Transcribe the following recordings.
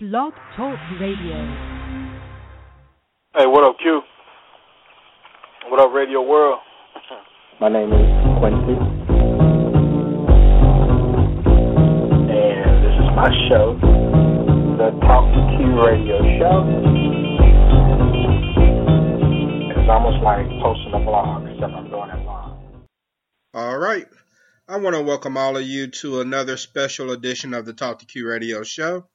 Blog Talk Radio. Hey, what up, Q? What up, Radio World? My name is Quincy. And this is my show, the Talk to Q Radio Show. It's almost like posting a blog, except I'm doing it live. All right. I want to welcome all of you to another special edition of the Talk to Q Radio Show.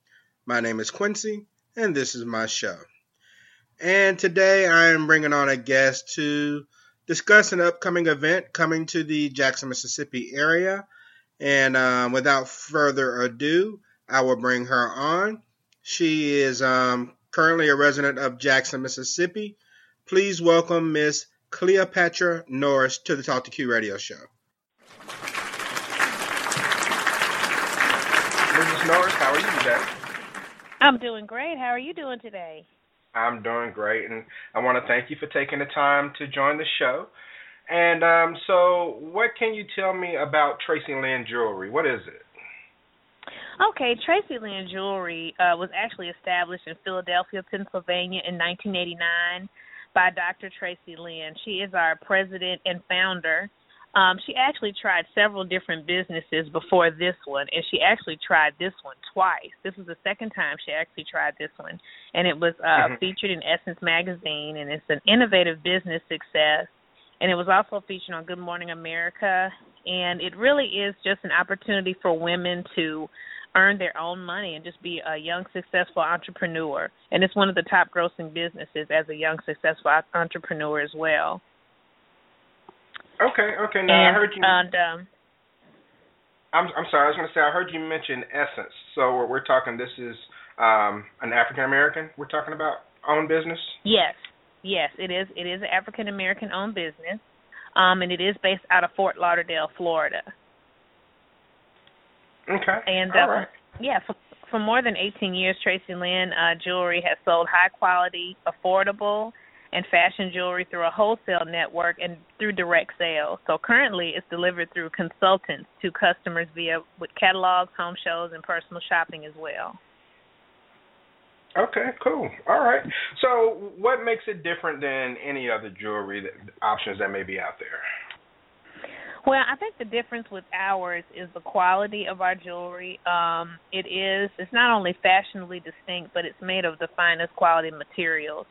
My name is Quincy, and this is my show. And today I am bringing on a guest to discuss an upcoming event coming to the Jackson, Mississippi area. And um, without further ado, I will bring her on. She is um, currently a resident of Jackson, Mississippi. Please welcome Miss Cleopatra Norris to the Talk to Q Radio Show. Mrs. Norris, how are you today? I'm doing great. How are you doing today? I'm doing great, and I want to thank you for taking the time to join the show. And um, so, what can you tell me about Traci Lynn Jewelry? What is it? Okay, Traci Lynn Jewelry uh, was actually established in Philadelphia, Pennsylvania in 1989 by Dr. Traci Lynn. She is our president and founder. Um, she actually tried several different businesses before this one, and she actually tried this one twice. This was the second time she actually tried this one, and it was uh, Mhm. featured in Essence magazine, and it's an innovative business success. And it was also featured on Good Morning America, and it really is just an opportunity for women to earn their own money and just be a young successful entrepreneur. And it's one of the top grossing businesses as a young successful entrepreneur as well. Okay, okay. Now and I heard you. and um I'm I'm sorry. I was going to say I heard you mention Essence. So we're, we're talking. This is um, an African American. We're talking about own business. Yes, yes, it is. It is an African American owned business, um, and it is based out of Fort Lauderdale, Florida. Okay. And uh, right. yeah, for, for more than 18 years, Traci Lynn uh, Jewelry has sold high quality, affordable, and fashion jewelry through a wholesale network and through direct sales. So currently, it's delivered through consultants to customers via with catalogs, home shows, and personal shopping as well. Okay, cool. All right. So, what makes it different than any other jewelry that, options that may be out there? Well, I think the difference with ours is the quality of our jewelry. Um, it is it's not only fashionably distinct, but it's made of the finest quality materials.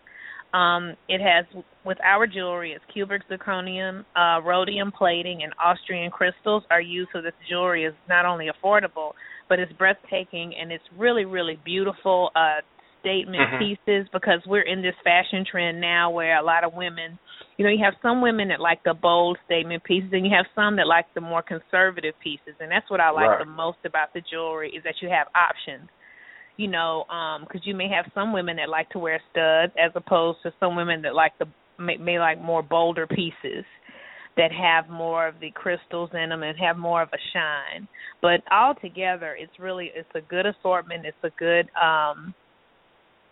Um, it has with our jewelry, it's cubic zirconium, uh, rhodium plating, and Austrian crystals are used so that the jewelry is not only affordable, but it's breathtaking and it's really, really beautiful uh, statement Mhm. pieces because we're in this fashion trend now where a lot of women you know, you have some women that like the bold statement pieces, and you have some that like the more conservative pieces, and that's what I like Right. the most about the jewelry is that you have options. You know, because you may have some women that like to wear studs, as opposed to some women that like the may, may like more bolder pieces that have more of the crystals in them and have more of a shine. But altogether, it's really it's a good assortment. It's a good um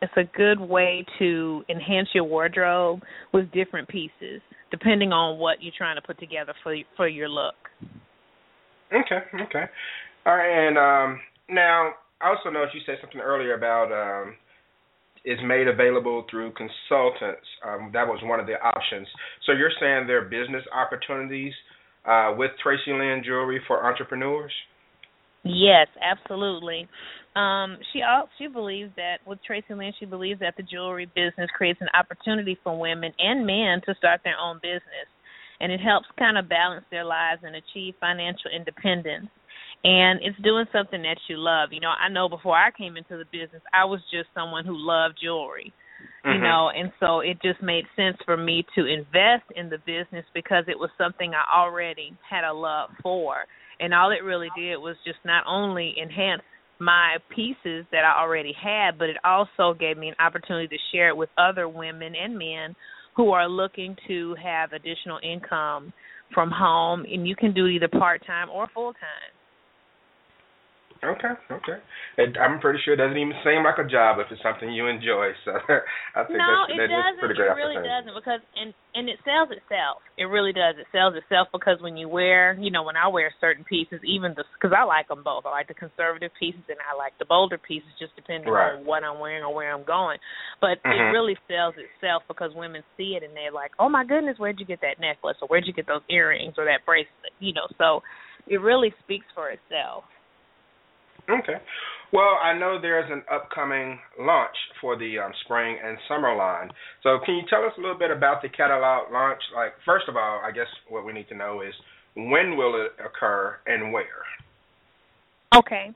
it's a good way to enhance your wardrobe with different pieces, depending on what you're trying to put together for for your look. Okay, okay. All right, and um, now I also noticed you said something earlier about um, is made available through consultants. Um, that was one of the options. So you're saying there are business opportunities uh, with Traci Lynn Jewelry for entrepreneurs? Yes, absolutely. Um, she she believes that with Traci Lynn, she believes that the jewelry business creates an opportunity for women and men to start their own business, and it helps kind of balance their lives and achieve financial independence. And it's doing something that you love. You know, I know before I came into the business, I was just someone who loved jewelry you Mhm. know and so it just made sense for me to invest in the business because it was something i already had a love for and all it really did was just not only enhance my pieces that i already had but it also gave me an opportunity to share it with other women and men who are looking to have additional income from home and you can do either part time or full time Okay, okay. And I'm pretty sure it doesn't even seem like a job if it's something you enjoy. So I think no, that's, it that's pretty great it really doesn't because and and it sells itself. It really does. It sells itself because when you wear, you know, when I wear certain pieces, even the because I like them both. I like the conservative pieces and I like the bolder pieces, just depending right. on what I'm wearing or where I'm going. But mm-hmm. it really sells itself because women see it and they're like, "Oh my goodness, where'd you get that necklace or where'd you get those earrings or that bracelet?" You know, so it really speaks for itself. Okay. Well, I know there's an upcoming launch for the um, spring and summer line. So, can you tell us a little bit about the catalog launch? Like, first of all, I guess what we need to know is when will it occur and where? Okay.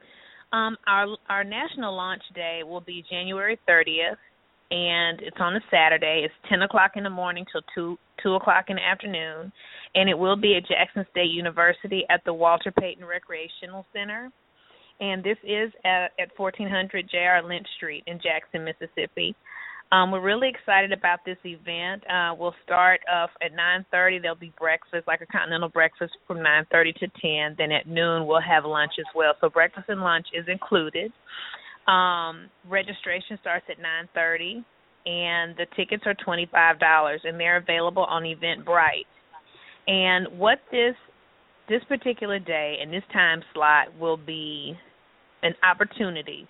Um, our our national launch day will be January 30th, and it's on a Saturday. It's 10 o'clock in the morning till two two o'clock in the afternoon, and it will be at Jackson State University at the Walter Payton Recreational Center and this is at, at 1400 J.R. Lynch Street in Jackson, Mississippi. Um, we're really excited about this event. Uh, we'll start off at 9:30. There'll be breakfast, like a continental breakfast, from 9:30 to 10. Then at noon we'll have lunch as well. So breakfast and lunch is included. Um, registration starts at 9:30, and the tickets are $25, and they're available on Eventbrite. And what this this particular day and this time slot will be an opportunity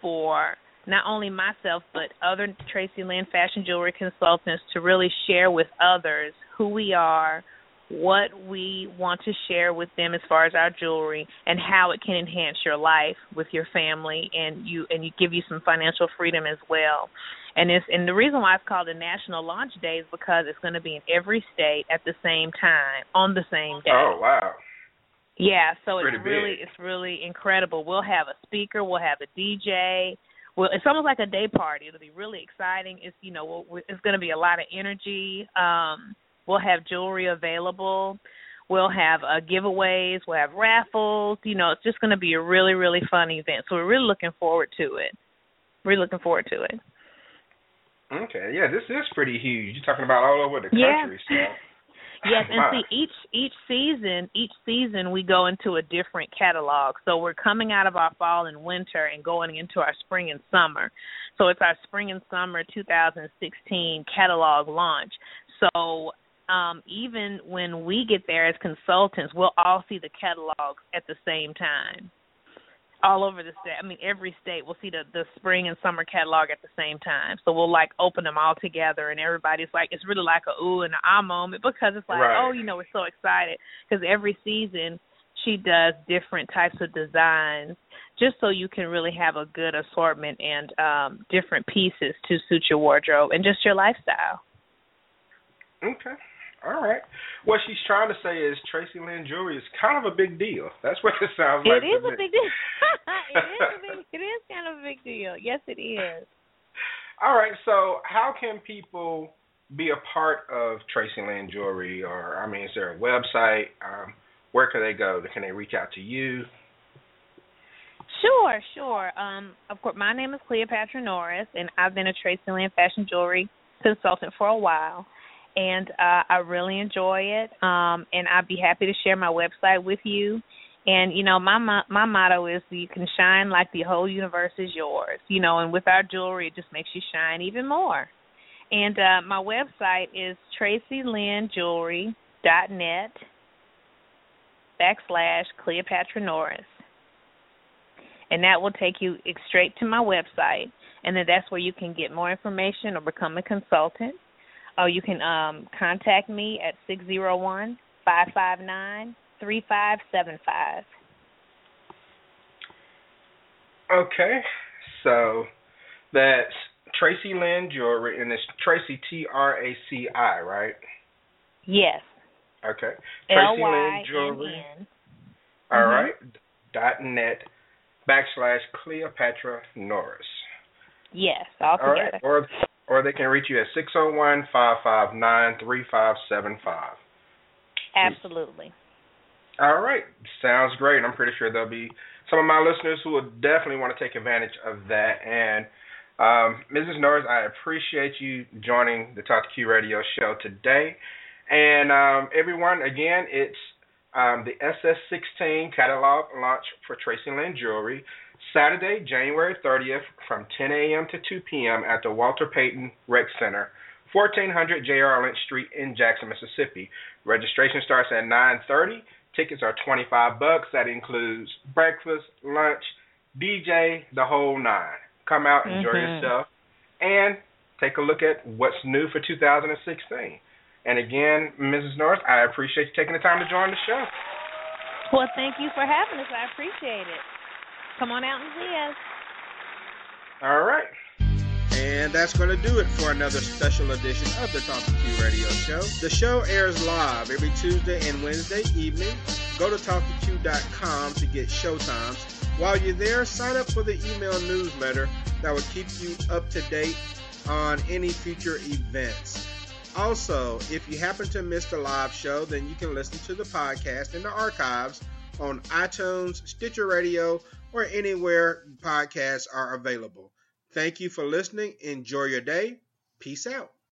for not only myself but other Traci Lynn fashion jewelry consultants to really share with others who we are, what we want to share with them as far as our jewelry and how it can enhance your life with your family and you and you give you some financial freedom as well. And it's and the reason why it's called a national launch day is because it's going to be in every state at the same time on the same day. Oh wow. Yeah, so Pretty it's really big. it's really incredible. We'll have a speaker, we'll have a DJ. Well, it's almost like a day party. It'll be really exciting. It's you know we'll, it's going to be a lot of energy. Um, we'll have jewelry available. We'll have uh, giveaways. We'll have raffles. You know, it's just going to be a really really fun event. So we're really looking forward to it. We're looking forward to it. Okay, yeah, this is pretty huge. You're talking about all over the country, yeah. so. Yes, and Wow. see each each season, each season we go into a different catalog. So we're coming out of our fall and winter and going into our spring and summer. So it's our spring and summer 2016 catalog launch. So um, even when we get there as consultants, we'll all see the catalogs at the same time. All over the state. I mean, every state will see the the spring and summer catalog at the same time. So we'll like open them all together, and everybody's like, it's really like a ooh and a ah moment because it's like, Right. oh, you know, we're so excited because every season she does different types of designs just so you can really have a good assortment and um different pieces to suit your wardrobe and just your lifestyle. Okay. All right. What she's trying to say is Traci Lynn jewelry is kind of a big deal. That's what it sounds like. it is a big deal. it is a big it is kind of a big deal. Yes it is. All right. So, how can people be a part of Traci Lynn Jewelry? Or, I mean, is there a website? Um, where can they go? Can they reach out to you? Sure, sure. Um, of course, my name is Cleopatra Norris, and I've been a Traci Lynn fashion jewelry consultant for a while, and uh, I really enjoy it. Um, and I'd be happy to share my website with you. And you know, my my motto is you can shine like the whole universe is yours. You know, and with our jewelry, it just makes you shine even more. And uh, my website is tracilynnjewelry.net backslash Cleopatra Norris and that will take you straight to my website and then that's where you can get more information or become a consultant or you can um contact me at six zero one five five nine three five seven five Okay. So, that's Traci Lynn Jewelry, and it's Traci T R A C I, right? yes Okay. Traci Lynn Jewelry. All Mhm. right. Dot net backslash Cleopatra Norris. yes all All together right. Or or they can reach you at six zero one five five nine three five seven five. absolutely All right. Sounds great. I'm pretty sure there'll be some of my listeners who will definitely want to take advantage of that. And um, Mrs. Norris, I appreciate you joining the Talk to Q Radio show today. And um, everyone, again, it's um, the SS16 catalog launch for Traci Lynn Jewelry, Saturday, January 30th from 10 a.m. to 2 p.m. at the Walter Payton Rec Center, 1400 J.R. Lynch Street in Jackson, Mississippi. Registration starts at 9:30. Tickets are 25 bucks. That includes breakfast, lunch, DJ, the whole nine. Come out, enjoy mm-hmm. yourself, and take a look at what's new for 2016. And again, Mrs. Norris, I appreciate you taking the time to join the show. Well, thank you for having us. I appreciate it. Come on out and see us. All right. And that's going to do it for another special edition of the Talk to Q radio show. The show airs live every Tuesday and Wednesday evening. Go to talk2q.com to get show times. While you're there, sign up for the email newsletter that will keep you up to date on any future events. Also, if you happen to miss the live show, then you can listen to the podcast in the archives on iTunes, Stitcher Radio, or anywhere podcasts are available. Thank you for listening. Enjoy your day. Peace out.